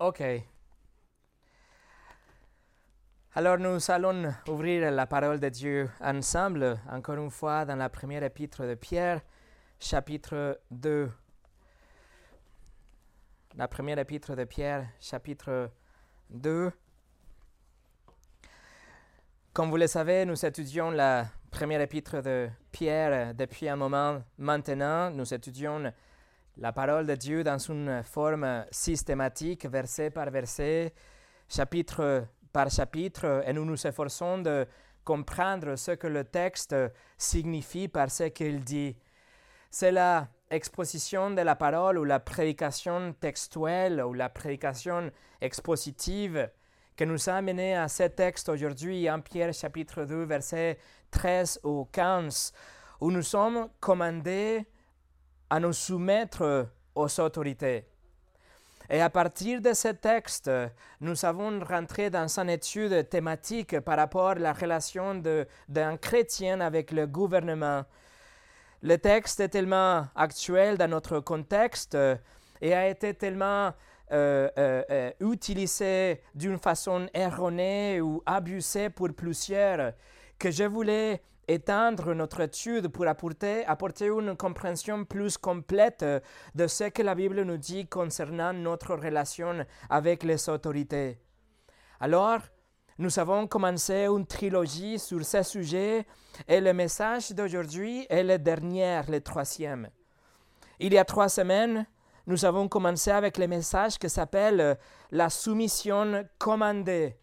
OK. Alors nous allons ouvrir la parole de Dieu ensemble, encore une fois, dans la première épître de Pierre, chapitre 2. La première épître de Pierre, chapitre 2. Comme vous le savez, nous étudions la première épître de Pierre depuis un moment maintenant. Nous étudions la parole de Dieu dans une forme systématique, verset par verset, chapitre par chapitre, et nous nous efforçons de comprendre ce que le texte signifie par ce qu'il dit. C'est la exposition de la parole ou la prédication textuelle ou la prédication expositive que nous a amené à ce texte aujourd'hui en Pierre chapitre 2 verset 13 au 15 où nous sommes commandés à nous soumettre aux autorités. Et à partir de ce texte, nous avons rentré dans une étude thématique par rapport à la relation d'un chrétien avec le gouvernement. Le texte est tellement actuel dans notre contexte et a été tellement euh, euh, euh, utilisé d'une façon erronée ou abusé pour plusieurs que je voulais étendre notre étude pour apporter, une compréhension plus complète de ce que la Bible nous dit concernant notre relation avec les autorités. Alors, nous avons commencé une trilogie sur ce sujet et le message d'aujourd'hui est le dernier, le troisième. Il y a trois semaines, nous avons commencé avec le message qui s'appelle la soumission commandée.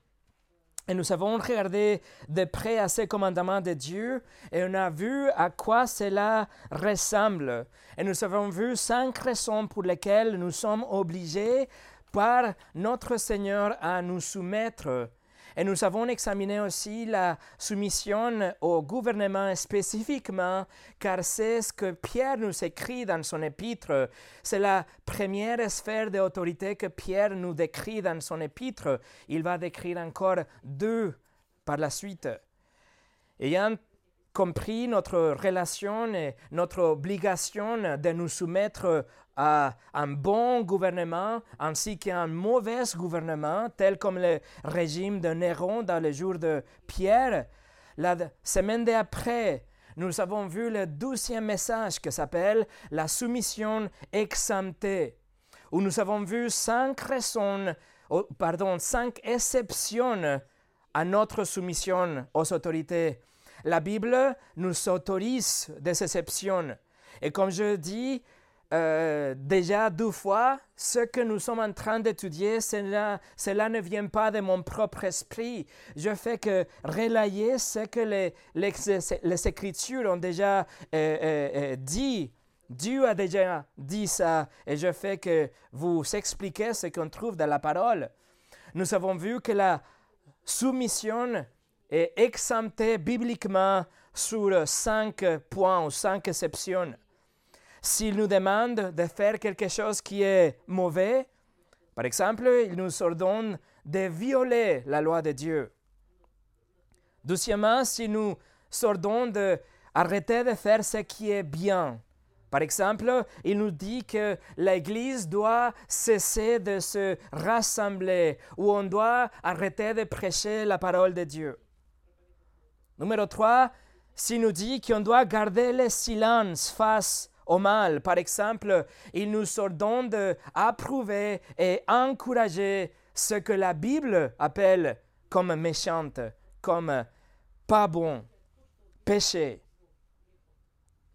Et nous avons regardé de près à ces commandements de Dieu et on a vu à quoi cela ressemble. Et nous avons vu cinq raisons pour lesquelles nous sommes obligés par notre Seigneur à nous soumettre et nous avons examiné aussi la soumission au gouvernement spécifiquement, car c'est ce que Pierre nous écrit dans son épître. C'est la première sphère d'autorité que Pierre nous décrit dans son épître. Il va décrire encore deux par la suite. Compris notre relation et notre obligation de nous soumettre à un bon gouvernement ainsi qu'à un mauvais gouvernement, tel comme le régime de Néron dans les jours de Pierre. La semaine d'après, nous avons vu le douzième message qui s'appelle la soumission exemptée, où nous avons vu cinq raisons, oh, pardon, cinq exceptions à notre soumission aux autorités. La Bible nous autorise des exceptions. Et comme je dis, euh, déjà deux fois, ce que nous sommes en train d'étudier, cela, cela ne vient pas de mon propre esprit. Je fais que relayer ce que les, les, Écritures ont déjà euh, euh, dit. Dieu a déjà dit ça et je fais que vous expliquer ce qu'on trouve dans la parole. Nous avons vu que la soumission est exemptée bibliquement sur cinq points ou cinq exceptions. S'il nous demande de faire quelque chose qui est mauvais, par exemple, il nous ordonne de violer la loi de Dieu. Deuxièmement, s'il nous ordonne d'arrêter de faire ce qui est bien. Par exemple, il nous dit que l'Église doit cesser de se rassembler ou on doit arrêter de prêcher la parole de Dieu. Numéro 3, s'il nous dit qu'on doit garder le silence face au mal. Par exemple, il nous ordonne d'approuver et encourager ce que la Bible appelle comme méchante, comme pas bon, péché.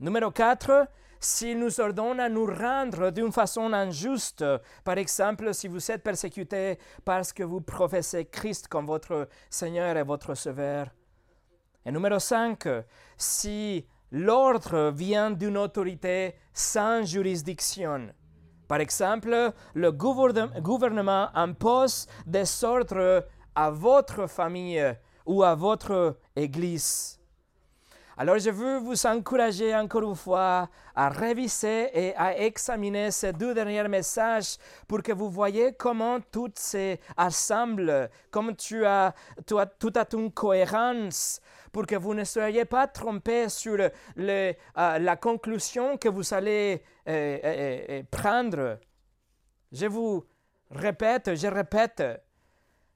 Numéro 4, s'il nous ordonne à nous rendre d'une façon injuste, par exemple si vous êtes persécuté parce que vous professez Christ comme votre Seigneur et votre Sauveur. Et numéro 5, si l'ordre vient d'une autorité sans juridiction. Par exemple, le gouvernement impose des ordres à votre famille ou à votre église. Alors je veux vous encourager encore une fois à réviser et à examiner ces deux derniers messages pour que vous voyez comment tout s'assemble, comme tu as, tu as, tout a une cohérence pour que vous ne soyez pas trompés sur euh, la conclusion que vous allez euh, euh, prendre. Je vous répète, je répète,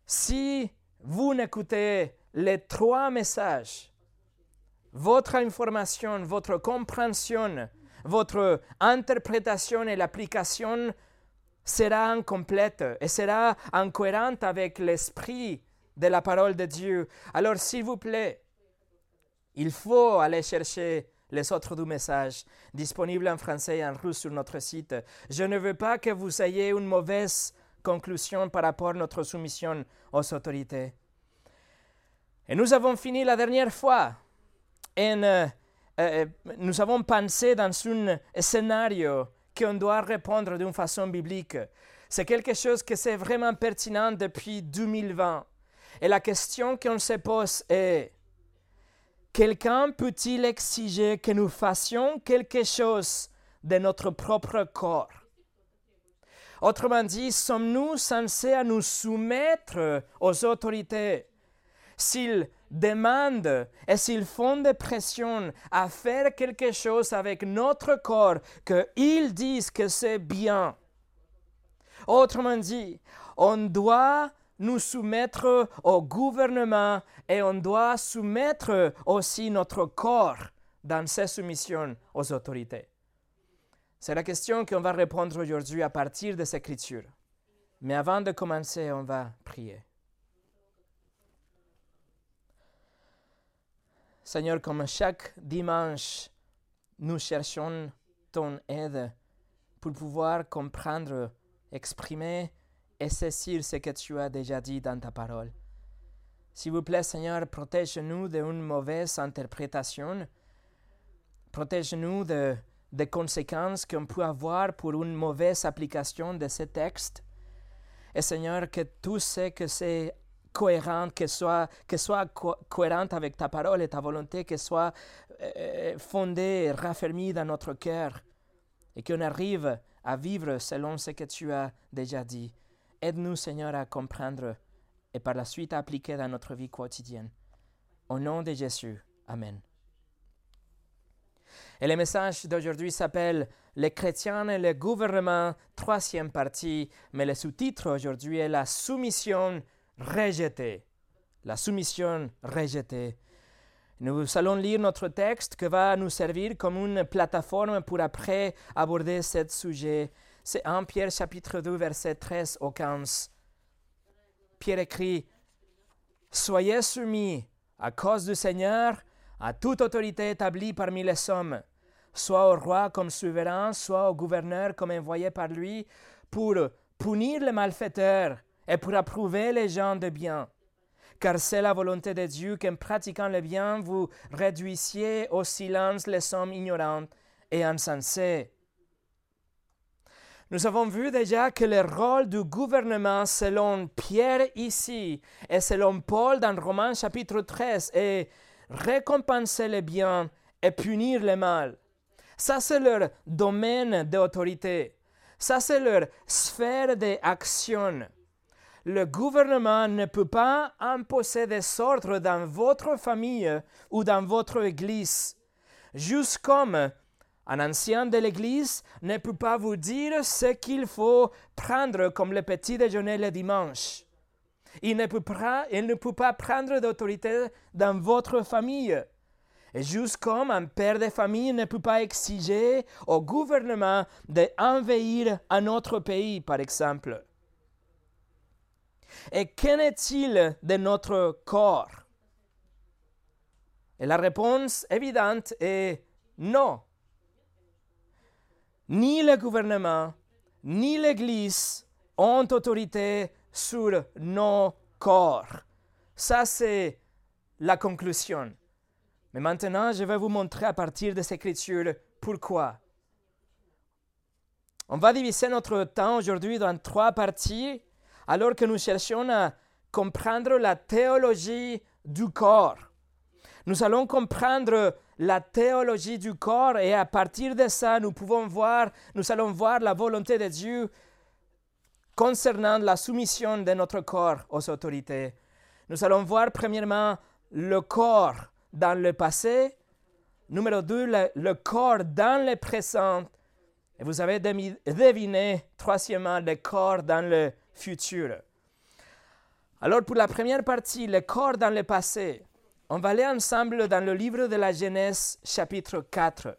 si vous n'écoutez les trois messages, votre information, votre compréhension, votre interprétation et l'application sera incomplète et sera incohérente avec l'esprit de la parole de Dieu. Alors, s'il vous plaît, il faut aller chercher les autres du message, disponibles en français et en russe sur notre site. Je ne veux pas que vous ayez une mauvaise conclusion par rapport à notre soumission aux autorités. Et nous avons fini la dernière fois. Et euh, euh, nous avons pensé dans un scénario qu'on doit répondre d'une façon biblique. C'est quelque chose qui est vraiment pertinent depuis 2020. Et la question qu'on se pose est, quelqu'un peut-il exiger que nous fassions quelque chose de notre propre corps? Autrement dit, sommes-nous censés à nous soumettre aux autorités? S'ils demandent et s'ils font des pressions à faire quelque chose avec notre corps, qu'ils disent que c'est bien. Autrement dit, on doit nous soumettre au gouvernement et on doit soumettre aussi notre corps dans ses soumissions aux autorités. C'est la question qu'on va répondre aujourd'hui à partir de cette écriture. Mais avant de commencer, on va prier. Seigneur, comme chaque dimanche, nous cherchons ton aide pour pouvoir comprendre, exprimer et saisir ce que tu as déjà dit dans ta parole. S'il vous plaît, Seigneur, protège-nous d'une mauvaise interprétation. Protège-nous de, des conséquences qu'on peut avoir pour une mauvaise application de ce texte. Et Seigneur, que tout ce que c'est cohérente, que soit, que soit cohérente avec ta parole et ta volonté, que soit euh, fondée, raffermie dans notre cœur, et qu'on arrive à vivre selon ce que tu as déjà dit. Aide-nous, Seigneur, à comprendre et par la suite à appliquer dans notre vie quotidienne. Au nom de Jésus. Amen. Et le message d'aujourd'hui s'appelle Les chrétiens et le gouvernement, troisième partie, mais le sous-titre aujourd'hui est La soumission rejeté. La soumission rejetée. Nous allons lire notre texte qui va nous servir comme une plateforme pour après aborder ce sujet. C'est 1 Pierre chapitre 2 verset 13 au 15. Pierre écrit Soyez soumis à cause du Seigneur à toute autorité établie parmi les hommes, soit au roi comme souverain, soit au gouverneur comme envoyé par lui, pour punir les malfaiteurs et pour approuver les gens de bien. Car c'est la volonté de Dieu qu'en pratiquant le bien, vous réduisiez au silence les hommes ignorants et insensés. Nous avons vu déjà que le rôle du gouvernement selon Pierre ici et selon Paul dans Romains chapitre 13 est récompenser le bien et punir le mal. Ça, c'est leur domaine d'autorité. Ça, c'est leur sphère d'action le gouvernement ne peut pas imposer des ordres dans votre famille ou dans votre église. Juste comme un ancien de l'église ne peut pas vous dire ce qu'il faut prendre comme le petit déjeuner le dimanche. Il ne peut pas, prendre d'autorité dans votre famille. Et juste comme un père de famille ne peut pas exiger au gouvernement d'envahir un autre pays, par exemple. Et qu'en est-il de notre corps? Et la réponse évidente est non. Ni le gouvernement, ni l'Église ont autorité sur nos corps. Ça, c'est la conclusion. Mais maintenant, je vais vous montrer à partir de ces écritures pourquoi. On va diviser notre temps aujourd'hui dans trois parties alors que nous cherchons à comprendre la théologie du corps. Nous allons comprendre la théologie du corps et à partir de ça, nous pouvons voir, nous allons voir la volonté de Dieu concernant la soumission de notre corps aux autorités. Nous allons voir premièrement le corps dans le passé, numéro deux, le, le corps dans le présent, et vous avez deviné, troisièmement, le corps dans le futur. Alors pour la première partie, le corps dans le passé, on va aller ensemble dans le livre de la Genèse chapitre 4.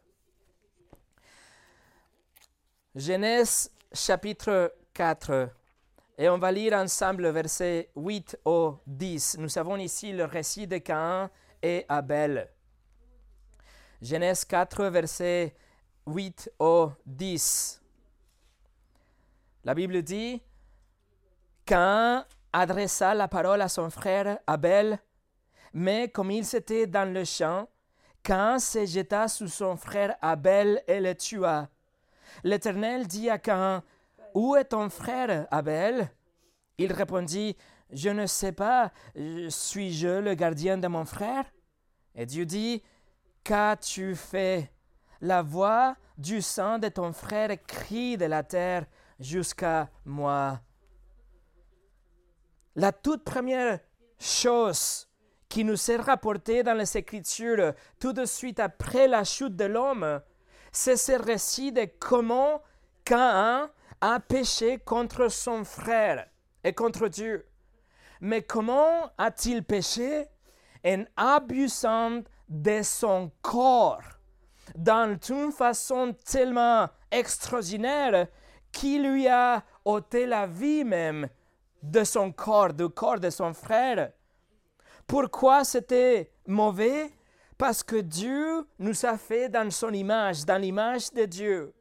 Genèse chapitre 4. Et on va lire ensemble versets 8 au 10. Nous avons ici le récit de Cain et Abel. Genèse 4, versets 8 au 10. La Bible dit, Cain adressa la parole à son frère Abel, mais comme il était dans le champ, Cain se jeta sous son frère Abel et le tua. L'Éternel dit à Cain, Où est ton frère Abel? Il répondit, Je ne sais pas, suis-je le gardien de mon frère? Et Dieu dit, Qu'as-tu fait? La voix du sang de ton frère crie de la terre jusqu'à moi. La toute première chose qui nous est rapportée dans les Écritures tout de suite après la chute de l'homme, c'est ce récit de comment Cain a péché contre son frère et contre Dieu. Mais comment a-t-il péché? En abusant de son corps dans une façon tellement extraordinaire qui lui a ôté la vie même de son corps, du corps de son frère. Pourquoi c'était mauvais? Parce que Dieu nous a fait dans son image, dans l'image de Dieu.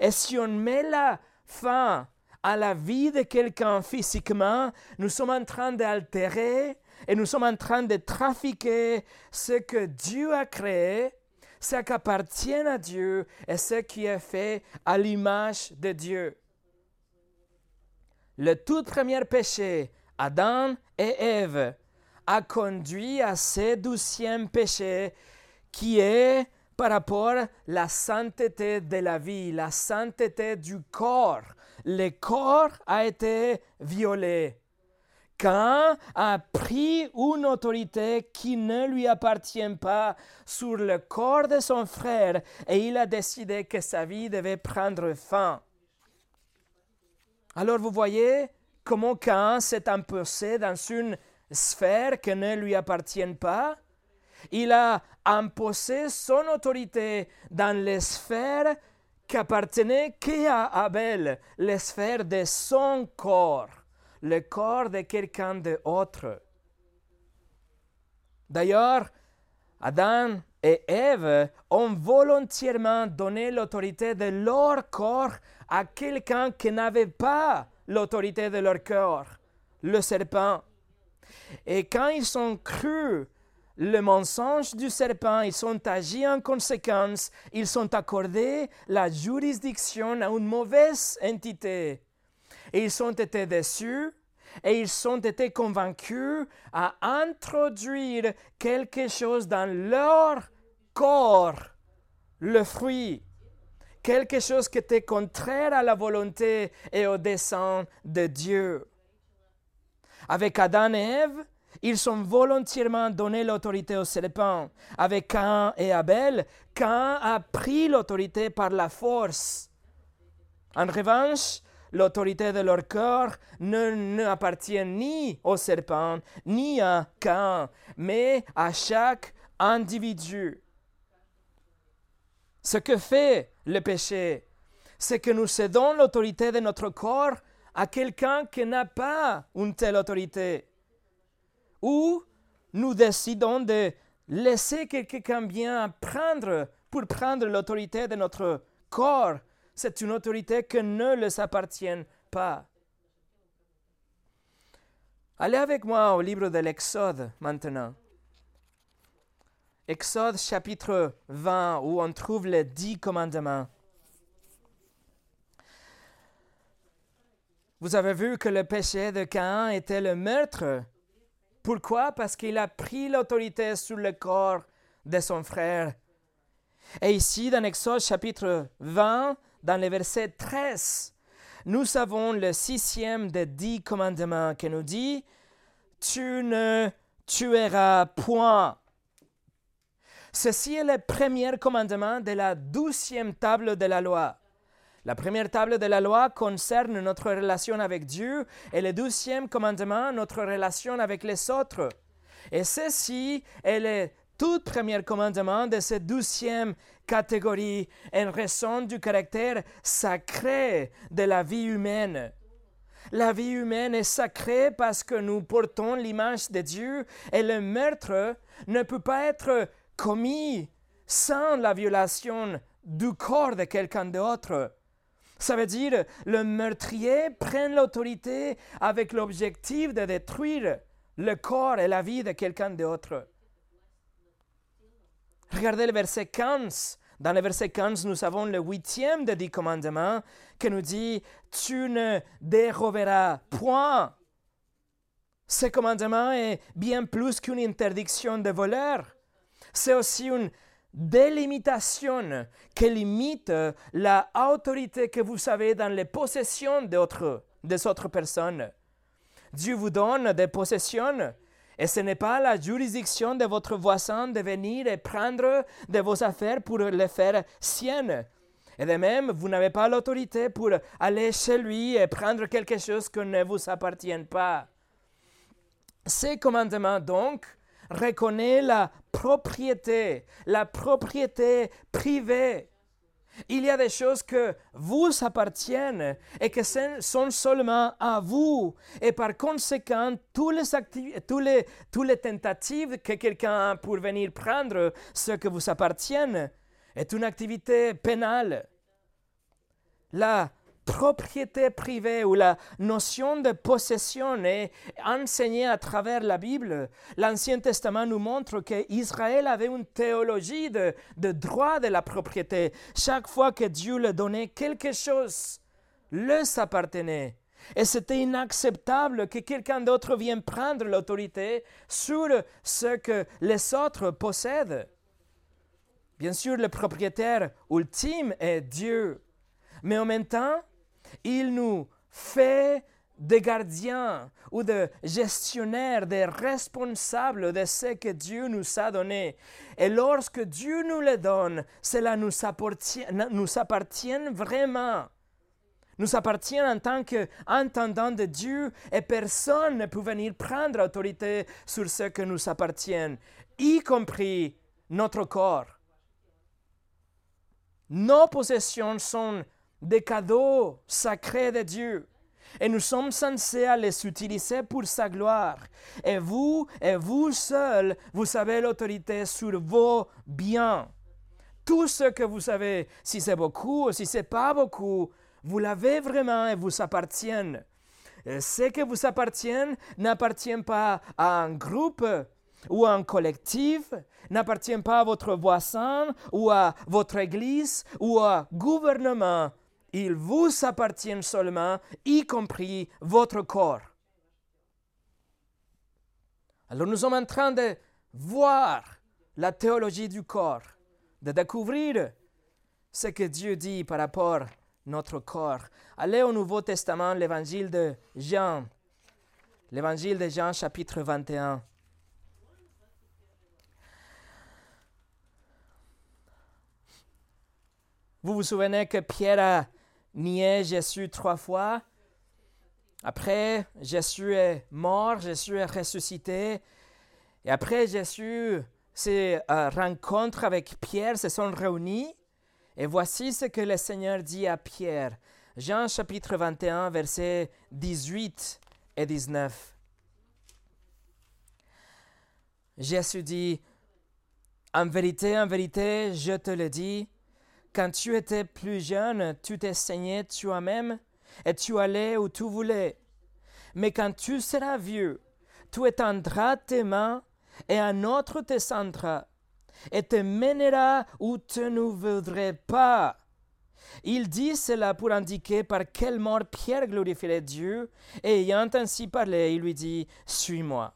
Et si on met la fin à la vie de quelqu'un physiquement, nous sommes en train d'altérer et nous sommes en train de trafiquer ce que Dieu a créé, ce qui appartient à Dieu et ce qui est fait à l'image de Dieu. Le tout premier péché, Adam et Ève, a conduit à ce douzième péché qui est par rapport à la sainteté de la vie, la sainteté du corps. Le corps a été violé. Cain a pris une autorité qui ne lui appartient pas sur le corps de son frère et il a décidé que sa vie devait prendre fin. Alors vous voyez comment Cain s'est imposé dans une sphère qui ne lui appartient pas. Il a imposé son autorité dans les sphères qui appartenaient qu'à Abel, les sphères de son corps, le corps de quelqu'un d'autre. D'ailleurs, Adam et Ève ont volontairement donné l'autorité de leur corps à quelqu'un qui n'avait pas l'autorité de leur corps, le serpent. Et quand ils ont cru le mensonge du serpent, ils ont agi en conséquence, ils ont accordé la juridiction à une mauvaise entité. Et ils ont été déçus et ils ont été convaincus à introduire quelque chose dans leur corps, le fruit, quelque chose qui était contraire à la volonté et au dessein de Dieu. Avec Adam et Ève, ils ont volontairement donné l'autorité au serpent. Avec Cain et Abel, Cain a pris l'autorité par la force. En revanche, l'autorité de leur corps ne, appartient ni au serpent, ni à Cain, mais à chaque individu. Ce que fait le péché, c'est que nous cédons l'autorité de notre corps à quelqu'un qui n'a pas une telle autorité. Ou nous décidons de laisser quelqu'un bien prendre pour prendre l'autorité de notre corps. C'est une autorité qui ne les appartient pas. Allez avec moi au livre de l'Exode maintenant. Exode chapitre 20 où on trouve les dix commandements. Vous avez vu que le péché de Cain était le meurtre. Pourquoi? Parce qu'il a pris l'autorité sur le corps de son frère. Et ici, dans Exode chapitre 20, dans le verset 13, nous avons le sixième des dix commandements qui nous dit Tu ne tueras point. Ceci est le premier commandement de la douzième table de la loi. La première table de la loi concerne notre relation avec Dieu et le douzième commandement, notre relation avec les autres. Et ceci est le tout premier commandement de cette douzième catégorie en raison du caractère sacré de la vie humaine. La vie humaine est sacrée parce que nous portons l'image de Dieu et le meurtre ne peut pas être commis sans la violation du corps de quelqu'un d'autre. Ça veut dire le meurtrier prend l'autorité avec l'objectif de détruire le corps et la vie de quelqu'un d'autre. Regardez le verset 15. Dans le verset 15, nous avons le huitième des dix commandements qui nous dit Tu ne déroberas point. Ce commandement est bien plus qu'une interdiction de voleur. C'est aussi une délimitation qui limite la autorité que vous avez dans les possessions des autres personnes. Dieu vous donne des possessions et ce n'est pas la juridiction de votre voisin de venir et prendre de vos affaires pour les faire siennes. Et de même, vous n'avez pas l'autorité pour aller chez lui et prendre quelque chose qui ne vous appartient pas. Ces commandements, donc, reconnaissent la propriété, la propriété privée il y a des choses que vous appartiennent et que sont seulement à vous. Et par conséquent, toutes les tentatives que quelqu'un a pour venir prendre ce que vous appartient est une activité pénale. La propriété privée ou la notion de possession est enseignée à travers la Bible. L'Ancien Testament nous montre qu'Israël avait une théologie de, droit de la propriété. Chaque fois que Dieu leur donnait quelque chose, leur appartenait. Et c'était inacceptable que quelqu'un d'autre vienne prendre l'autorité sur ce que les autres possèdent. Bien sûr, le propriétaire ultime est Dieu. Mais en même temps, il nous fait des gardiens ou des gestionnaires, des responsables de ce que Dieu nous a donné. Et lorsque Dieu nous le donne, cela nous appartient, nous appartient vraiment. Nous appartient en tant qu'entendant de Dieu et personne ne peut venir prendre autorité sur ce que nous appartient, y compris notre corps. Nos possessions sont des cadeaux sacrés de Dieu. Et nous sommes censés les utiliser pour sa gloire. Et vous, et vous seul, vous avez l'autorité sur vos biens. Tout ce que vous avez, si c'est beaucoup ou si c'est pas beaucoup, vous l'avez vraiment et vous appartient. Ce qui vous appartient n'appartient pas à un groupe ou à un collectif, n'appartient pas à votre voisin ou à votre église ou à gouvernement, il vous appartient seulement, y compris votre corps. Alors nous sommes en train de voir la théologie du corps, de découvrir ce que Dieu dit par rapport à notre corps. Allez au Nouveau Testament, l'évangile de Jean, l'évangile de Jean chapitre 21. Vous vous souvenez que Pierre a nié Jésus trois fois. Après, Jésus est mort, Jésus est ressuscité. Et après, Jésus se euh, rencontre avec Pierre, se sont réunis. Et voici ce que le Seigneur dit à Pierre. Jean chapitre 21, versets 18 et 19. Jésus dit, En vérité, en vérité, je te le dis, quand tu étais plus jeune, tu t'enseignais toi-même et tu allais où tu voulais. Mais quand tu seras vieux, tu étendras tes mains et un autre te centra et te mènera où tu ne voudrais pas. Il dit cela pour indiquer par quelle mort Pierre glorifierait Dieu, et ayant ainsi parlé, il lui dit, Suis-moi.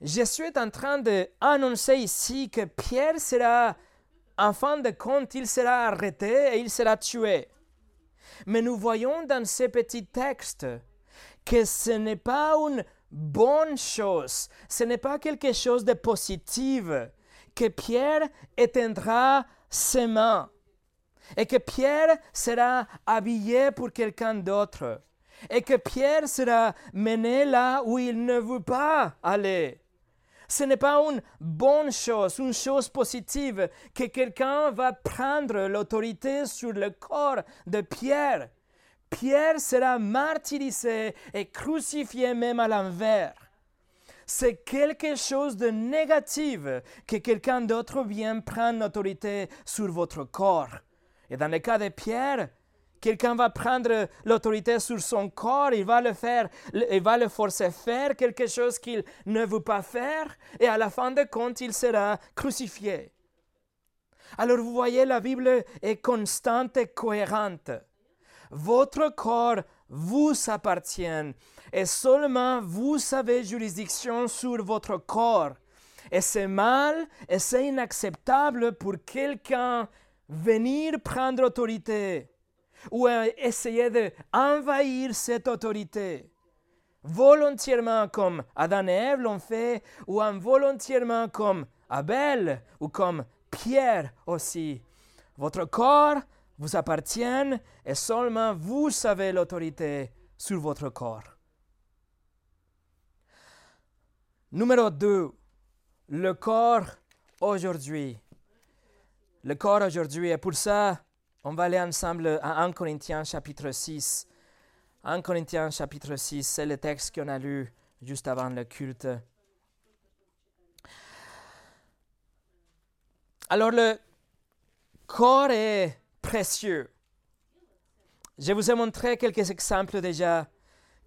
Jésus est en train d'annoncer ici que Pierre sera en fin de compte, il sera arrêté et il sera tué. Mais nous voyons dans ces petits textes que ce n'est pas une bonne chose, ce n'est pas quelque chose de positif, que Pierre éteindra ses mains. et que Pierre sera habillé pour quelqu'un d'autre, et que Pierre sera mené là où il ne veut pas aller. Ce n'est pas une bonne chose, une chose positive que quelqu'un va prendre l'autorité sur le corps de Pierre. Pierre sera martyrisé et crucifié même à l'envers. C'est quelque chose de négatif que quelqu'un d'autre vienne prendre l'autorité sur votre corps. Et dans le cas de Pierre, quelqu'un va prendre l'autorité sur son corps, il va le faire, il va le forcer à faire quelque chose qu'il ne veut pas faire, et à la fin de compte, il sera crucifié. Alors vous voyez, la Bible est constante et cohérente. Votre corps vous appartient et seulement vous avez juridiction sur votre corps. Et c'est mal et c'est inacceptable pour quelqu'un venir prendre autorité ou essayer d'envahir cette autorité volontairement comme Adam et Ève l'ont fait, ou involontairement comme Abel, ou comme Pierre aussi. Votre corps vous appartient et seulement vous avez l'autorité sur votre corps. Numéro 2. Le corps aujourd'hui. Le corps aujourd'hui. Et pour ça, on va aller ensemble à 1 Corinthiens chapitre 6. 1 Corinthiens chapitre 6, c'est le texte qu'on a lu juste avant le culte. Alors le corps est précieux. Je vous ai montré quelques exemples déjà.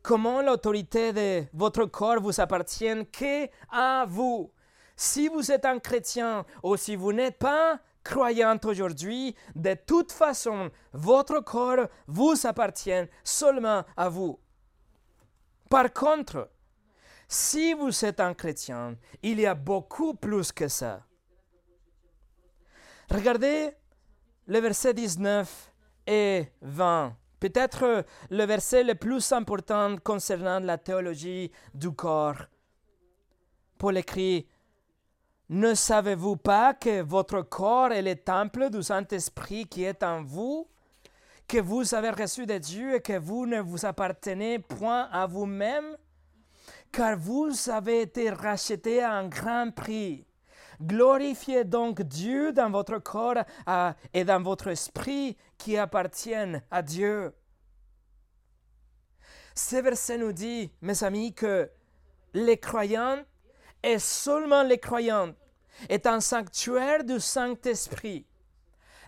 Comment l'autorité de votre corps vous appartient? Qu'à vous? Si vous êtes un chrétien ou si vous n'êtes pas croyant aujourd'hui, de toute façon, votre corps vous appartient seulement à vous. Par contre, si vous êtes un chrétien, il y a beaucoup plus que ça. Regardez le verset 19 et 20. Peut-être le verset le plus important concernant la théologie du corps. Paul écrit Ne savez-vous pas que votre corps est le temple du Saint-Esprit qui est en vous, que vous avez reçu de Dieu et que vous ne vous appartenez point à vous-même, car vous avez été rachetés à un grand prix. Glorifiez donc Dieu dans votre corps et dans votre esprit qui appartiennent à Dieu. Ce verset nous dit, mes amis, que les croyants, et seulement les croyants, est un sanctuaire du Saint-Esprit.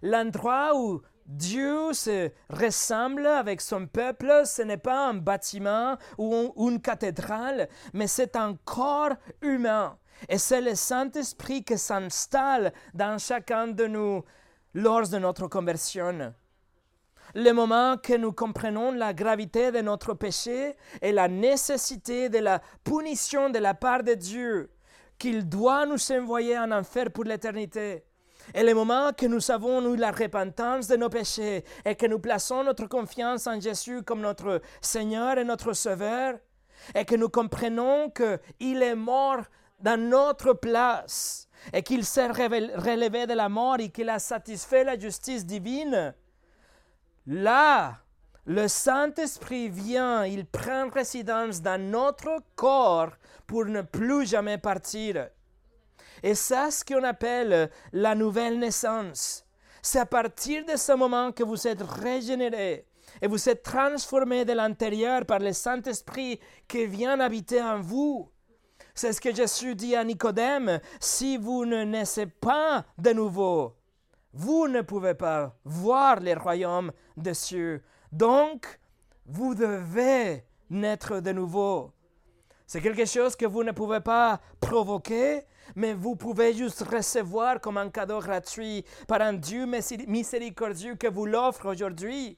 L'endroit où Dieu se ressemble avec son peuple, ce n'est pas un bâtiment ou une cathédrale, mais c'est un corps humain. Et c'est le Saint-Esprit qui s'installe dans chacun de nous lors de notre conversion. Le moment que nous comprenons la gravité de notre péché et la nécessité de la punition de la part de Dieu, qu'il doit nous envoyer en enfer pour l'éternité. Et le moment que nous avons eu la repentance de nos péchés et que nous plaçons notre confiance en Jésus comme notre Seigneur et notre Sauveur, et que nous comprenons qu'il est mort dans notre place et qu'il s'est relevé de la mort et qu'il a satisfait la justice divine, là, le Saint-Esprit vient, il prend résidence dans notre corps pour ne plus jamais partir. Et c'est ce qu'on appelle la nouvelle naissance. C'est à partir de ce moment que vous êtes régénéré et vous êtes transformé de l'intérieur par le Saint-Esprit qui vient habiter en vous. C'est ce que Jésus dit à Nicodème, si vous ne naissez pas de nouveau, vous ne pouvez pas voir les royaumes des cieux. Donc, vous devez naître de nouveau. C'est quelque chose que vous ne pouvez pas provoquer, mais vous pouvez juste recevoir comme un cadeau gratuit par un Dieu miséricordieux que vous l'offre aujourd'hui.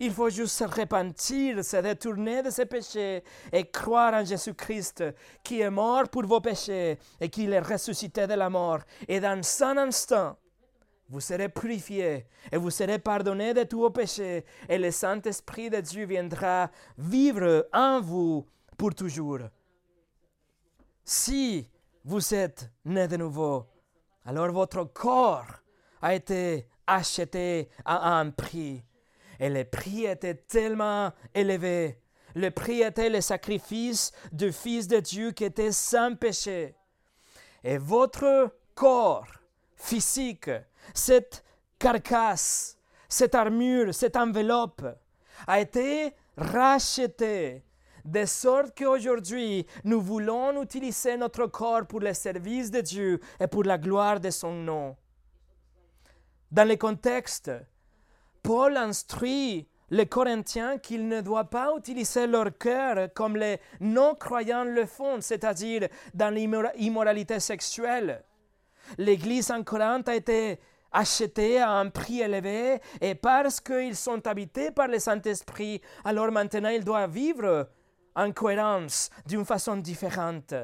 Il faut juste se repentir, se détourner de ses péchés et croire en Jésus-Christ qui est mort pour vos péchés et qui est ressuscité de la mort. Et dans un instant, vous serez purifiés et vous serez pardonnés de tous vos péchés et le Saint-Esprit de Dieu viendra vivre en vous pour toujours. Si vous êtes né de nouveau, alors votre corps a été acheté à un prix. Et le prix était tellement élevé. Le prix était le sacrifice du Fils de Dieu qui était sans péché. Et votre corps physique, cette carcasse, cette armure, cette enveloppe, a été racheté de sorte qu'aujourd'hui, nous voulons utiliser notre corps pour le service de Dieu et pour la gloire de son nom. Dans le contexte, Paul instruit les Corinthiens qu'ils ne doivent pas utiliser leur cœur comme les non-croyants le font, c'est-à-dire dans l'immoralité sexuelle. L'Église en Corinthe a été achetée à un prix élevé et parce qu'ils sont habités par le Saint-Esprit, alors maintenant ils doivent vivre en cohérence d'une façon différente.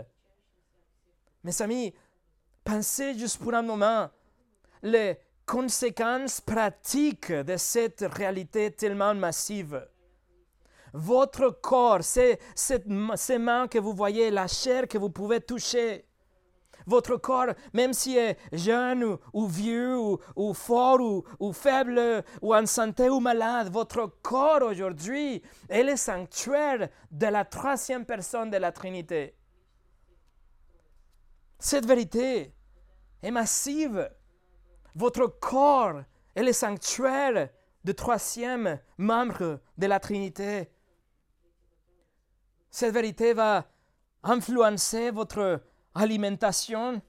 Mes amis, pensez juste pour un moment les conséquences pratiques de cette réalité tellement massive. Votre corps, c'est ces mains que vous voyez, la chair que vous pouvez toucher. Votre corps, même s'il est jeune ou, vieux ou, fort ou, ou, faible ou en santé ou malade, votre corps aujourd'hui est le sanctuaire de la troisième personne de la Trinité. Cette vérité est massive. Votre corps est le sanctuaire du troisième membre de la Trinité. Cette vérité va influencer votre alimentation,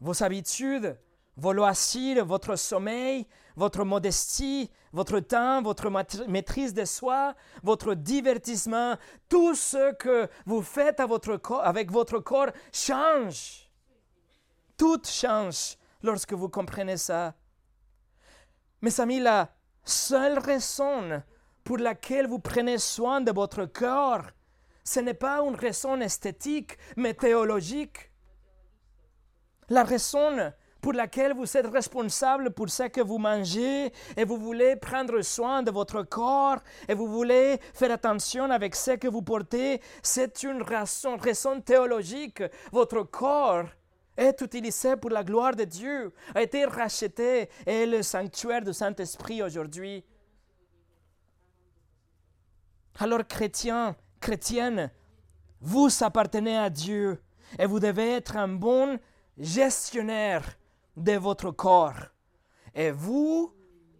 vos habitudes, vos loisirs, votre sommeil, votre modestie, votre temps, votre maîtrise de soi, votre divertissement, tout ce que vous faites avec votre corps change. Tout change lorsque vous comprenez ça. Mes amis, la seule raison pour laquelle vous prenez soin de votre corps, ce n'est pas une raison esthétique, mais théologique. La raison pour laquelle vous êtes responsable pour ce que vous mangez et vous voulez prendre soin de votre corps et vous voulez faire attention avec ce que vous portez, c'est une raison, raison théologique. Votre corps est utilisé pour la gloire de Dieu, a été racheté et le sanctuaire du Saint-Esprit aujourd'hui. Alors, chrétiens, chrétiennes, vous appartenez à Dieu et vous devez être un bon gestionnaire de votre corps. Et vous,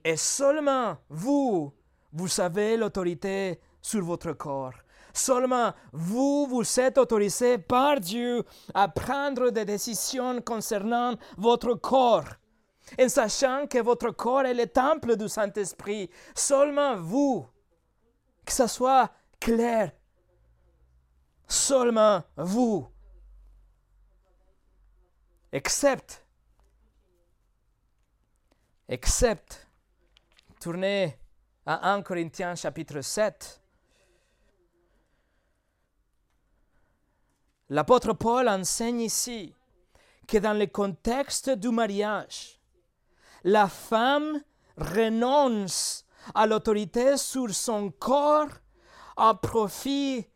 et seulement vous, vous avez l'autorité sur votre corps. Seulement vous, vous êtes autorisé par Dieu à prendre des décisions concernant votre corps. En sachant que votre corps est le temple du Saint-Esprit, seulement vous, que ce soit clair, seulement vous, except, except, tournez à 1 Corinthiens chapitre 7, L'apôtre Paul enseigne ici que dans le contexte du mariage, la femme renonce à l'autorité sur son corps en profit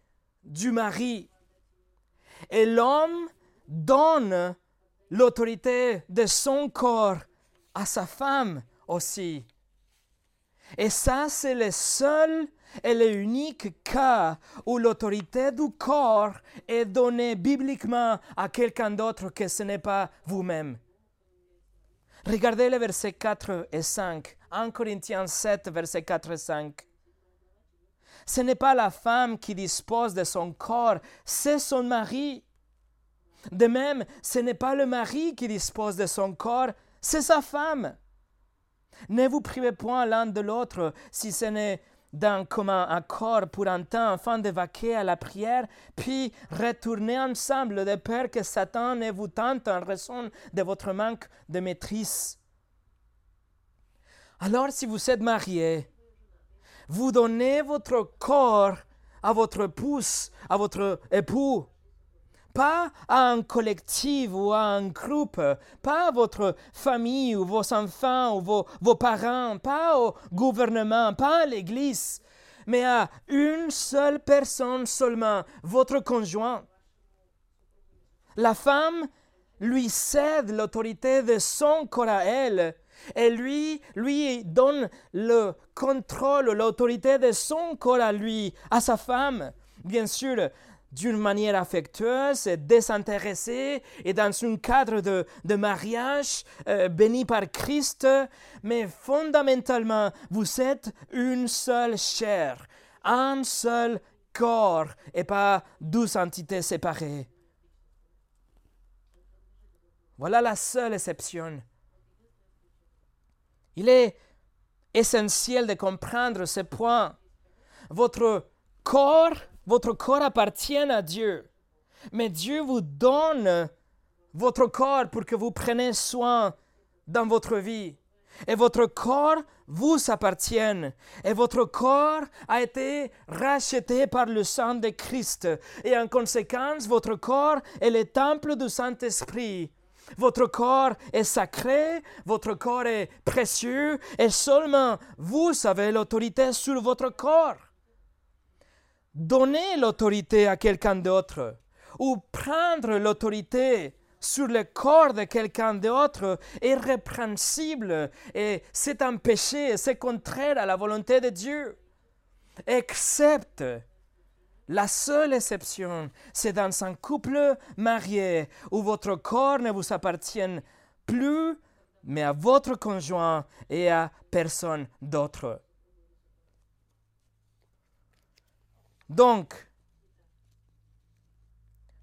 du mari. Et l'homme donne l'autorité de son corps à sa femme aussi. Et ça, c'est le seul est l'unique cas où l'autorité du corps est donnée bibliquement à quelqu'un d'autre que ce n'est pas vous-même. Regardez les versets 4 et 5. 1 Corinthiens 7, versets 4 et 5. Ce n'est pas la femme qui dispose de son corps, c'est son mari. De même, ce n'est pas le mari qui dispose de son corps, c'est sa femme. Ne vous privez point l'un de l'autre si ce n'est d'un commun accord pour un temps afin de vaquer à la prière, puis retourner ensemble de peur que Satan ne vous tente en raison de votre manque de maîtrise. Alors si vous êtes marié, vous donnez votre corps à votre épouse, à votre époux, pas à un collectif ou à un groupe, pas à votre famille ou vos enfants ou vos, vos parents, pas au gouvernement, pas à l'Église, mais à une seule personne seulement, votre conjoint. La femme lui cède l'autorité de son corps à elle Et lui, lui donne le contrôle, l'autorité de son corps à lui, à sa femme. Bien sûr, d'une manière affectueuse et désintéressée et dans un cadre de, de mariage euh, béni par Christ, mais fondamentalement, vous êtes une seule chair, un seul corps et pas douze entités séparées. Voilà la seule exception. Il est essentiel de comprendre ce point. Votre corps votre corps appartient à Dieu. Mais Dieu vous donne votre corps pour que vous preniez soin dans votre vie. Et votre corps vous appartient. Et votre corps a été racheté par le sang de Christ. Et en conséquence, votre corps est le temple du Saint-Esprit. Votre corps est sacré, votre corps est précieux, et seulement vous avez l'autorité sur votre corps donner l'autorité à quelqu'un d'autre ou prendre l'autorité sur le corps de quelqu'un d'autre est répréhensible et c'est un péché, c'est contraire à la volonté de Dieu. Excepte la seule exception, c'est dans un couple marié où votre corps ne vous appartient plus, mais à votre conjoint et à personne d'autre. Donc,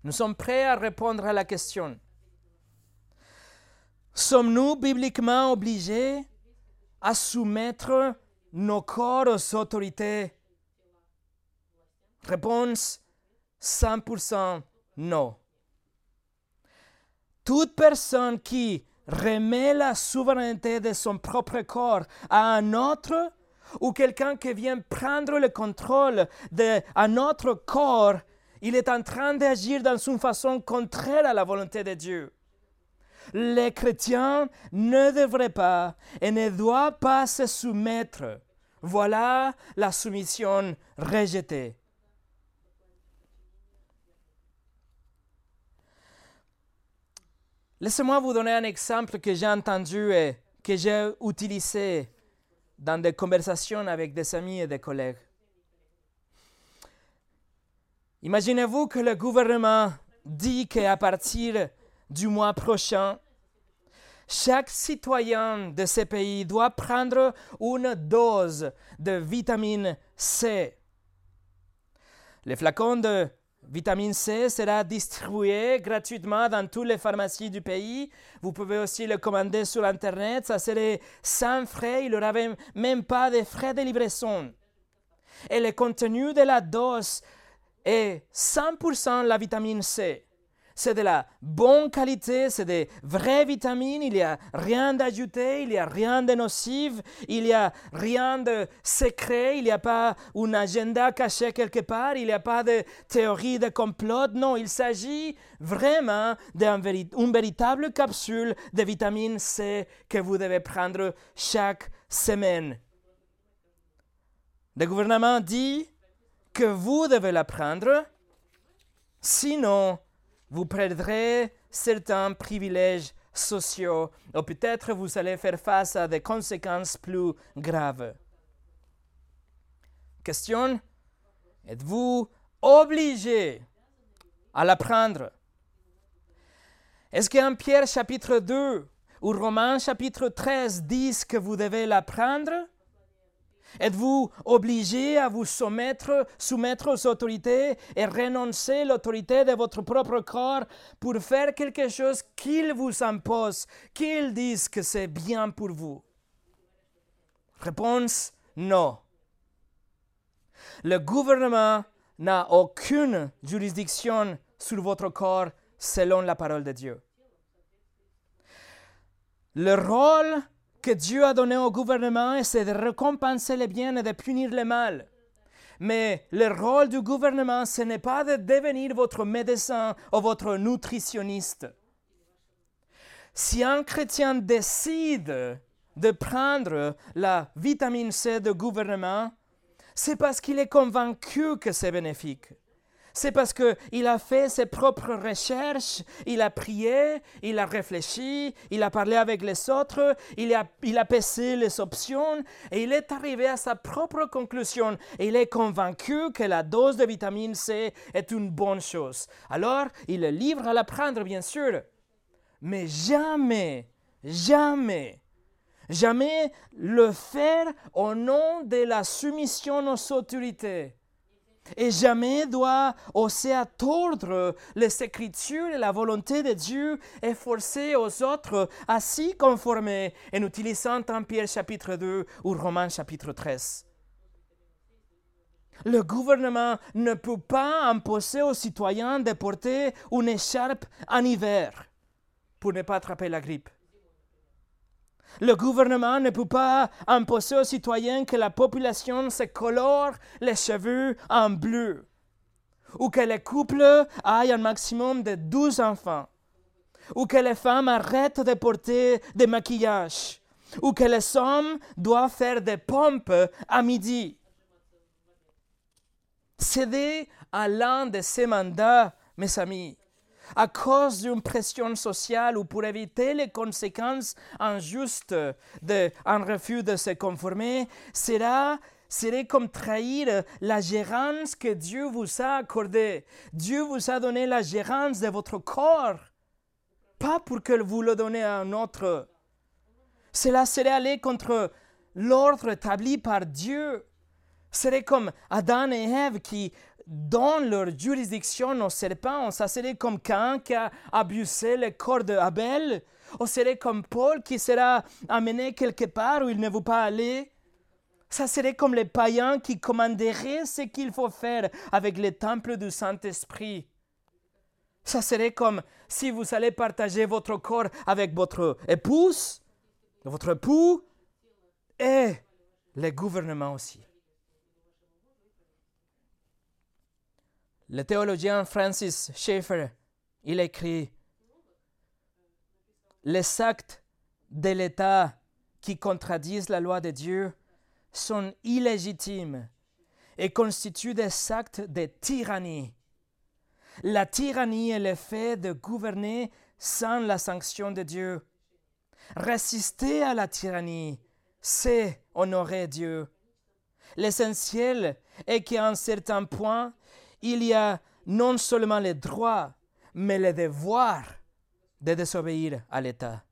nous sommes prêts à répondre à la question. Sommes-nous bibliquement obligés à soumettre nos corps aux autorités Réponse 100% non. Toute personne qui remet la souveraineté de son propre corps à un autre ou quelqu'un qui vient prendre le contrôle de notre corps, il est en train d'agir dans une façon contraire à la volonté de Dieu. Les chrétiens ne devraient pas et ne doivent pas se soumettre. Voilà la soumission rejetée. Laissez-moi vous donner un exemple que j'ai entendu et que j'ai utilisé dans des conversations avec des amis et des collègues. Imaginez-vous que le gouvernement dit qu'à partir du mois prochain, chaque citoyen de ce pays doit prendre une dose de vitamine C. Les flacons de Vitamine C sera distribuée gratuitement dans toutes les pharmacies du pays. Vous pouvez aussi le commander sur Internet. Ça serait sans frais. Il n'y aura même pas de frais de livraison. Et le contenu de la dose est 100% la vitamine C c'est de la bonne qualité, c'est des vraies vitamines, il n'y a rien d'ajouté, il n'y a rien de nocif, il n'y a rien de secret, il n'y a pas un agenda caché quelque part, il n'y a pas de théorie de complot. Non, il s'agit vraiment d'une véritable capsule de vitamine C que vous devez prendre chaque semaine. Le gouvernement dit que vous devez la prendre, sinon vous perdrez certains privilèges sociaux ou peut-être vous allez faire face à des conséquences plus graves. Question, êtes-vous obligé à l'apprendre? Est-ce qu'en Pierre chapitre 2 ou Romains chapitre 13 disent que vous devez l'apprendre? Êtes-vous obligé à vous soumettre, soumettre aux autorités et renoncer l'autorité de votre propre corps pour faire quelque chose qu'ils vous imposent, qu'ils disent que c'est bien pour vous? Réponse non. Le gouvernement n'a aucune juridiction sur votre corps selon la parole de Dieu. Le rôle que Dieu a donné au gouvernement, c'est de récompenser le bien et de punir le mal. Mais le rôle du gouvernement, ce n'est pas de devenir votre médecin ou votre nutritionniste. Si un chrétien décide de prendre la vitamine C du gouvernement, c'est parce qu'il est convaincu que c'est bénéfique. C'est parce qu'il a fait ses propres recherches, il a prié, il a réfléchi, il a parlé avec les autres, il a, il pesé les options et il est arrivé à sa propre conclusion il est convaincu que la dose de vitamine C est une bonne chose. Alors, il est libre à la prendre, bien sûr. Mais jamais, jamais, jamais le faire au nom de la soumission aux autorités et jamais doit oser à les Écritures et la volonté de Dieu et forcer aux autres à s'y conformer en utilisant un Pierre chapitre 2 ou Romains chapitre 13. Le gouvernement ne peut pas imposer aux citoyens de porter une écharpe en hiver pour ne pas attraper la grippe. Le gouvernement ne peut pas imposer aux citoyens que la population se colore les cheveux en bleu, ou que les couples aient un maximum de 12 enfants, ou que les femmes arrêtent de porter des maquillages, ou que les hommes doivent faire des pompes à midi. Céder à l'un de ces mandats, mes amis, à cause d'une pression sociale ou pour éviter les conséquences injustes d'un refus de se conformer, sera serait comme trahir la gérance que Dieu vous a accordée. Dieu vous a donné la gérance de votre corps, pas pour que vous le donnez à un autre. Cela serait aller contre l'ordre établi par Dieu. Serait comme Adam et Ève qui dans leur juridiction au serpent, ça serait comme Cain qui a abusé le corps d'Abel, ou serait comme Paul qui sera amené quelque part où il ne veut pas aller. Ça serait comme les païens qui commanderaient ce qu'il faut faire avec le temple du Saint-Esprit. Ça serait comme si vous allez partager votre corps avec votre épouse, votre époux et le gouvernement aussi. Le théologien Francis Schaeffer, il écrit Les actes de l'État qui contredisent la loi de Dieu sont illégitimes et constituent des actes de tyrannie. La tyrannie est le fait de gouverner sans la sanction de Dieu. Résister à la tyrannie, c'est honorer Dieu. L'essentiel est qu'à un certain point, il y a non seulement le droit, mais le devoir de désobéir à l'État.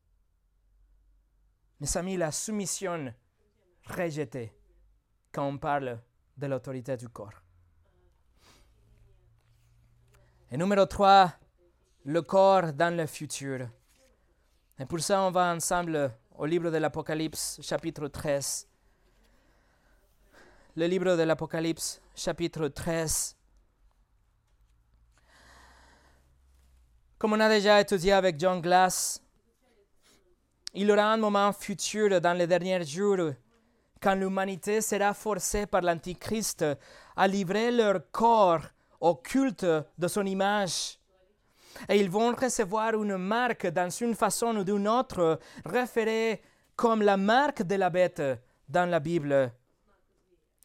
Mes amis, la soumission rejetée quand on parle de l'autorité du corps. Et numéro 3, le corps dans le futur. Et pour ça, on va ensemble au livre de l'Apocalypse, chapitre 13. Le livre de l'Apocalypse, chapitre 13. Comme on a déjà étudié avec John Glass, il y aura un moment futur dans les derniers jours quand l'humanité sera forcée par l'Antichrist à livrer leur corps au culte de son image. Et ils vont recevoir une marque dans une façon ou d'une autre, référée comme la marque de la bête dans la Bible.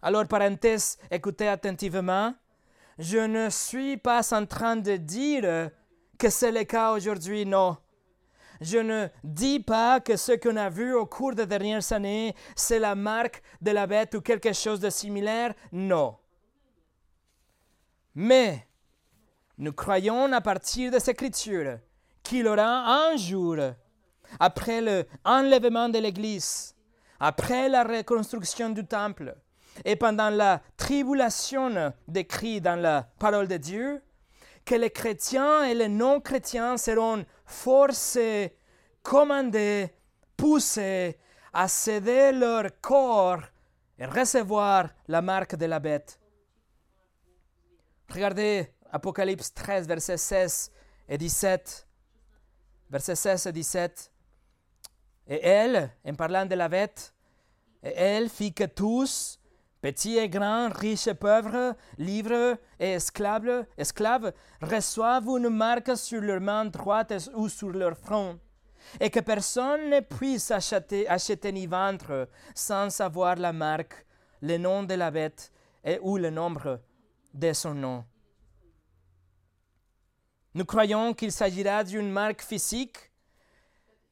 Alors, parenthèse, écoutez attentivement. Je ne suis pas en train de dire que c'est le cas aujourd'hui, non. Je ne dis pas que ce qu'on a vu au cours des dernières années, c'est la marque de la bête ou quelque chose de similaire, non. Mais nous croyons à partir de ces Écritures qu'il aura un jour, après l'enlèvement de l'Église, après la reconstruction du temple, et pendant la tribulation décrite dans la parole de Dieu, que les chrétiens et les non-chrétiens seront forcés, commandés, poussés à céder leur corps et recevoir la marque de la bête. Regardez Apocalypse 13, versets 16 et 17. Versets 16 et 17. Et elle, en parlant de la bête, et elle fit que tous, Petits et grands, riches et pauvres, libres et esclaves, esclaves, reçoivent une marque sur leur main droite ou sur leur front, et que personne ne puisse acheter, acheter ni vendre sans savoir la marque, le nom de la bête et ou le nombre de son nom. Nous croyons qu'il s'agira d'une marque physique,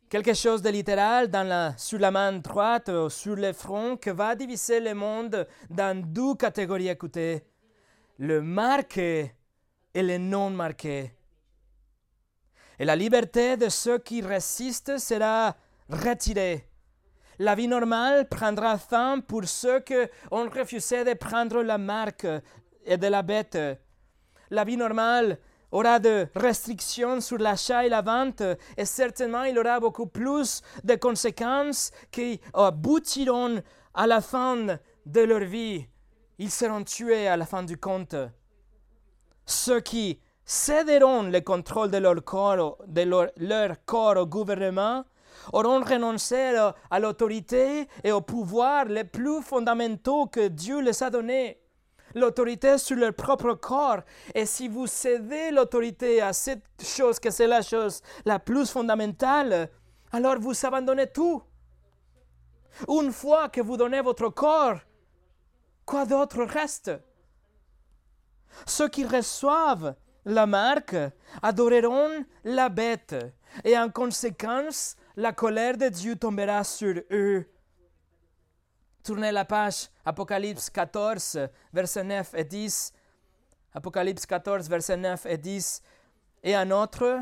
quelque chose de littéral dans la, sur la main droite ou sur le front qui va diviser le monde dans deux catégories. Écoutez, le marqué et le non marqué. Et la liberté de ceux qui résistent sera retirée. La vie normale prendra fin pour ceux qui ont refusé de prendre la marque et de la bête. La vie normale aura de restrictions sur l'achat et la vente et certainement il aura beaucoup plus de conséquences qui aboutiront à la fin de leur vie. Ils seront tués à la fin du compte. Ceux qui céderont le contrôle de leur corps, de leur corps au gouvernement auront renoncé à l'autorité et au pouvoir les plus fondamentaux que Dieu les a donnés l'autorité sur leur propre corps. Et si vous cédez l'autorité à cette chose, que c'est la chose la plus fondamentale, alors vous abandonnez tout. Une fois que vous donnez votre corps, quoi d'autre reste? Ceux qui reçoivent la marque adoreront la bête, et en conséquence, la colère de Dieu tombera sur eux Tournez la page Apocalypse 14, versets 9 et 10. Apocalypse 14, versets 9 et 10. Et un autre,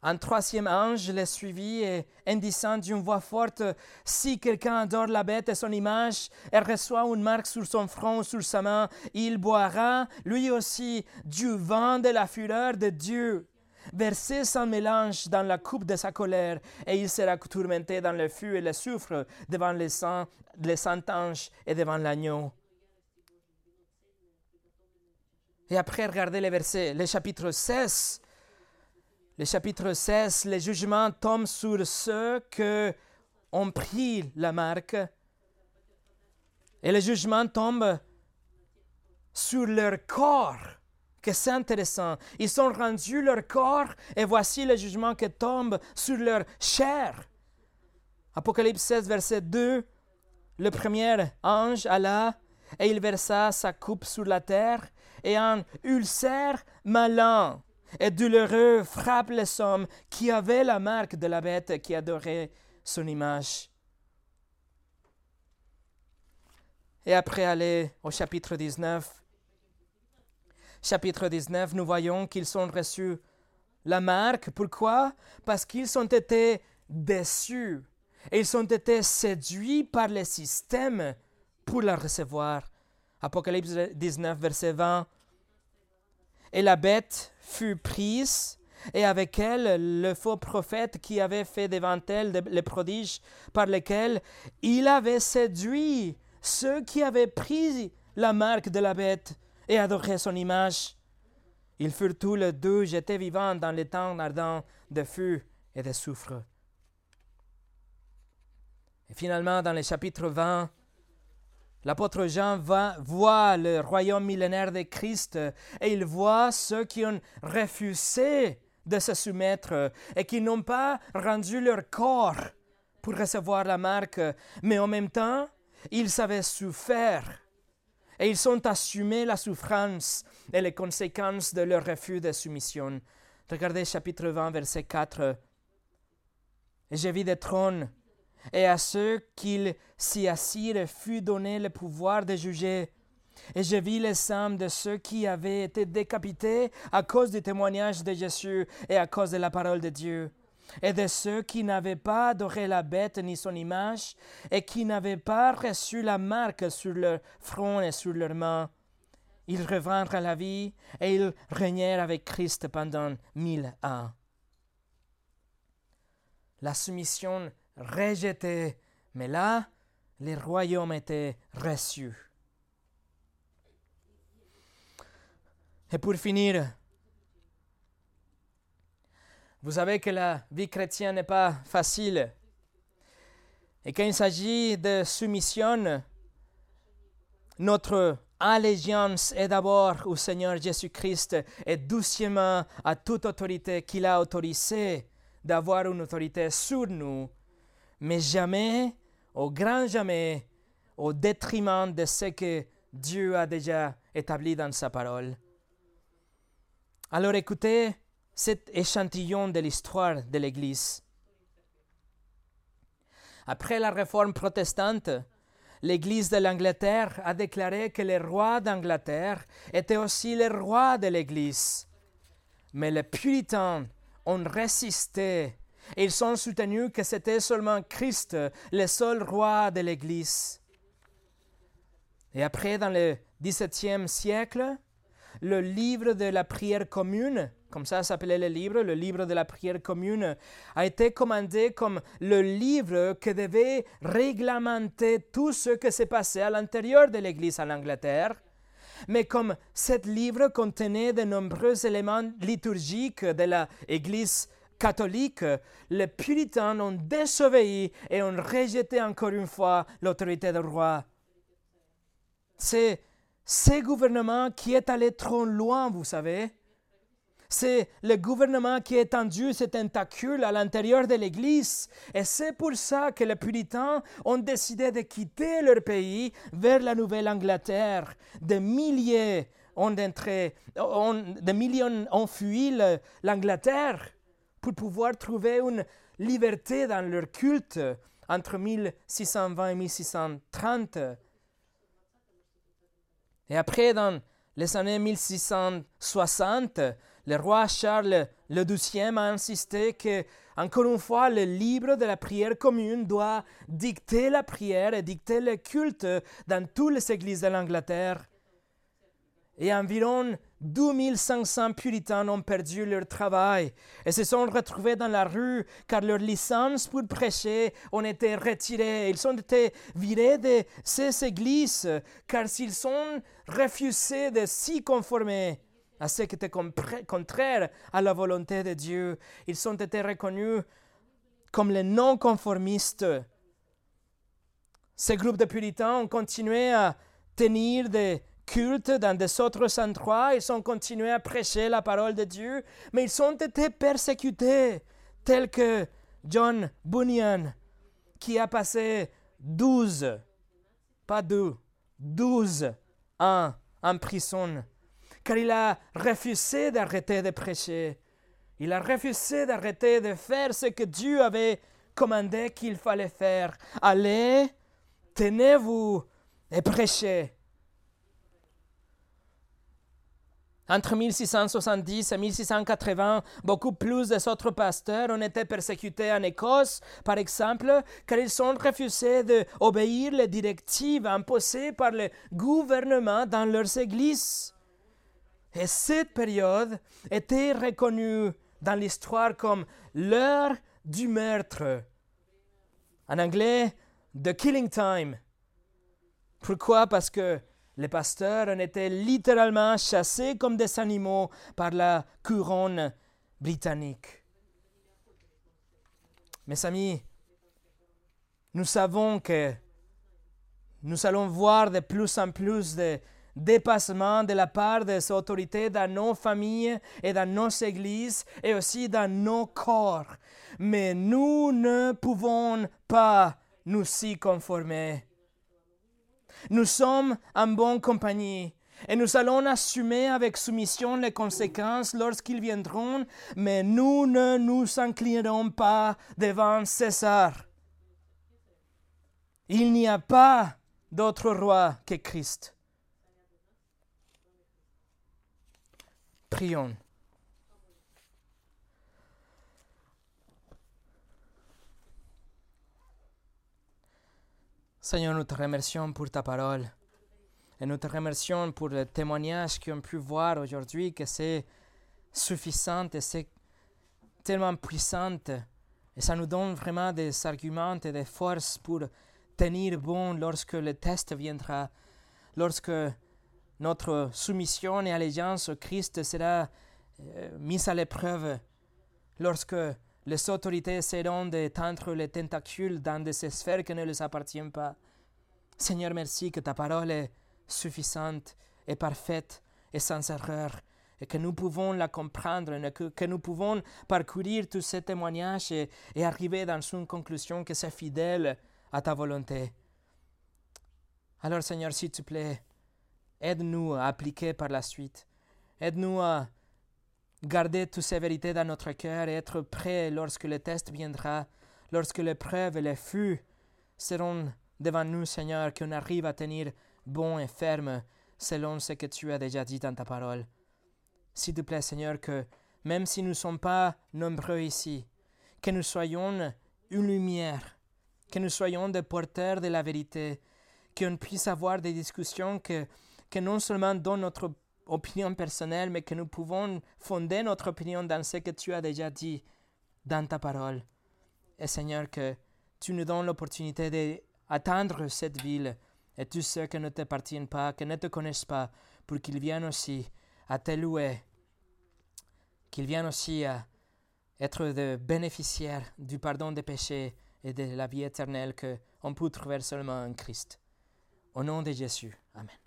un troisième ange les suivit et en disant d'une voix forte, Si quelqu'un adore la bête et son image et reçoit une marque sur son front ou sur sa main, il boira lui aussi du vent de la fureur de Dieu verser son mélange dans la coupe de sa colère, et il sera tourmenté dans le feu et le soufre devant les saints, les saints anges et devant l'agneau. Et après, regardez les versets, le chapitre 16. Le chapitre 16, le jugement tombe sur ceux qui ont pris la marque. Et le jugement tombe sur leur corps que c'est intéressant. Ils ont rendu leur corps et voici le jugement qui tombe sur leur chair. Apocalypse 16, verset 2. Le premier ange alla et il versa sa coupe sur la terre et un ulcère malin et douloureux frappe les hommes qui avaient la marque de la bête qui adorait son image. Et après aller au chapitre 19, chapitre 19, nous voyons qu'ils ont reçu la marque. Pourquoi? Parce qu'ils ont été déçus et ils ont été séduits par le système pour la recevoir. Apocalypse 19, verset 20. Et la bête fut prise, et avec elle le faux prophète qui avait fait devant elle les prodiges par lesquels il avait séduit ceux qui avaient pris la marque de la bête et adorer son image. Ils furent tous les deux jetés vivants dans les temps ardents de feu et de soufre. Et finalement, dans le chapitre 20, l'apôtre Jean voit le royaume millénaire de Christ et il voit ceux qui ont refusé de se soumettre et qui n'ont pas rendu leur corps pour recevoir la marque, mais en même temps, ils avaient souffert et ils ont assumé la souffrance et les conséquences de leur refus de soumission. Regardez chapitre 20, verset 4. Et j'ai vu des trônes, et à ceux qui s'y assirent fut donné le pouvoir de juger. Et j'ai vu les âmes de ceux qui avaient été décapités à cause du témoignage de Jésus et à cause de la parole de Dieu et de ceux qui n'avaient pas adoré la bête ni son image, et qui n'avaient pas reçu la marque sur leur front et sur leurs mains. Ils revinrent à la vie et ils régnèrent avec Christ pendant mille ans. La soumission rejetée, mais là, les royaumes étaient reçus. Et pour finir, vous savez que la vie chrétienne n'est pas facile. Et quand il s'agit de soumission, notre allégeance est d'abord au Seigneur Jésus-Christ et doucement à toute autorité qu'il a autorisé d'avoir une autorité sur nous, mais jamais, au grand jamais, au détriment de ce que Dieu a déjà établi dans sa parole. Alors écoutez, cet échantillon de l'histoire de l'Église. Après la réforme protestante, l'Église de l'Angleterre a déclaré que le roi d'Angleterre était aussi le roi de l'Église. Mais les puritains ont résisté ils ont soutenu que c'était seulement Christ, le seul roi de l'Église. Et après, dans le XVIIe siècle, le livre de la prière commune comme ça s'appelait le livre, le livre de la prière commune, a été commandé comme le livre qui devait réglementer tout ce qui s'est passé à l'intérieur de l'Église en Angleterre. Mais comme ce livre contenait de nombreux éléments liturgiques de l'Église catholique, les puritains ont désobéi et ont rejeté encore une fois l'autorité du roi. C'est ce gouvernement qui est allé trop loin, vous savez. C'est le gouvernement qui a étendu ses tentacules à l'intérieur de l'Église. Et c'est pour ça que les puritains ont décidé de quitter leur pays vers la Nouvelle-Angleterre. Des milliers ont entré, des millions ont fui l'Angleterre pour pouvoir trouver une liberté dans leur culte entre 1620 et 1630. Et après, dans les années 1660, le roi Charles le XII a insisté que, encore une fois, le livre de la prière commune doit dicter la prière et dicter le culte dans toutes les églises de l'Angleterre. Et environ 2500 puritains ont perdu leur travail et se sont retrouvés dans la rue car leur licence pour prêcher ont été retirées. Ils ont été virés de ces églises car s'ils ont refusé de s'y conformer à ce qui était contraire à la volonté de Dieu. Ils ont été reconnus comme les non-conformistes. Ces groupes de puritains ont continué à tenir des cultes dans des autres endroits, ils ont continué à prêcher la parole de Dieu, mais ils ont été persécutés, tels que John Bunyan, qui a passé douze, pas deux, douze ans en prison car il a refusé d'arrêter de prêcher. Il a refusé d'arrêter de faire ce que Dieu avait commandé qu'il fallait faire. Allez, tenez-vous et prêchez. Entre 1670 et 1680, beaucoup plus d'autres pasteurs ont été persécutés en Écosse, par exemple, car ils ont refusé d'obéir les directives imposées par le gouvernement dans leurs églises. Et cette période était reconnue dans l'histoire comme l'heure du meurtre. En anglais, the killing time. Pourquoi? Parce que les pasteurs en étaient littéralement chassés comme des animaux par la couronne britannique. Mes amis, nous savons que nous allons voir de plus en plus de dépassement de la part des autorités dans nos familles et dans nos églises et aussi dans nos corps. Mais nous ne pouvons pas nous y conformer. Nous sommes en bonne compagnie et nous allons assumer avec soumission les conséquences lorsqu'ils viendront, mais nous ne nous inclinerons pas devant César. Il n'y a pas d'autre roi que Christ. Prions. Seigneur, nous te remercions pour ta parole. Et nous te remercions pour le témoignage qu'on pu voir aujourd'hui, que c'est suffisant et c'est tellement puissant. Et ça nous donne vraiment des arguments et des forces pour tenir bon lorsque le test viendra, lorsque notre soumission et allégeance au Christ sera euh, mise à l'épreuve lorsque les autorités essaieront d'étendre les tentacules dans des sphères qui ne leur appartiennent pas. Seigneur, merci que ta parole est suffisante et parfaite et sans erreur, et que nous pouvons la comprendre, et que, nous pouvons parcourir tous ces témoignages et, et arriver dans une conclusion que c'est fidèle à ta volonté. Alors, Seigneur, s'il te plaît, Aide-nous à appliquer par la suite. Aide-nous à garder toutes ces vérités dans notre cœur et être prêt lorsque le test viendra, lorsque l'épreuve et les flux seront devant nous, Seigneur, qu'on arrive à tenir bon et ferme selon ce que tu as déjà dit dans ta parole. S'il te plaît, Seigneur, que même si nous ne sommes pas nombreux ici, que nous soyons une lumière, que nous soyons des porteurs de la vérité, qu'on puisse avoir des discussions que, que non seulement donnent notre opinion personnelle, mais que nous pouvons fonder notre opinion dans ce que tu as déjà dit dans ta parole. Et Seigneur, que tu nous donnes l'opportunité d'atteindre cette ville et tous ceux qui ne t'appartiennent pas, qui ne te connaissent pas, pour qu'ils viennent aussi à te louer, qu'ils viennent aussi à être bénéficiaires du pardon des péchés et de la vie éternelle que on peut trouver seulement en Christ. Au nom de Jésus. Amen.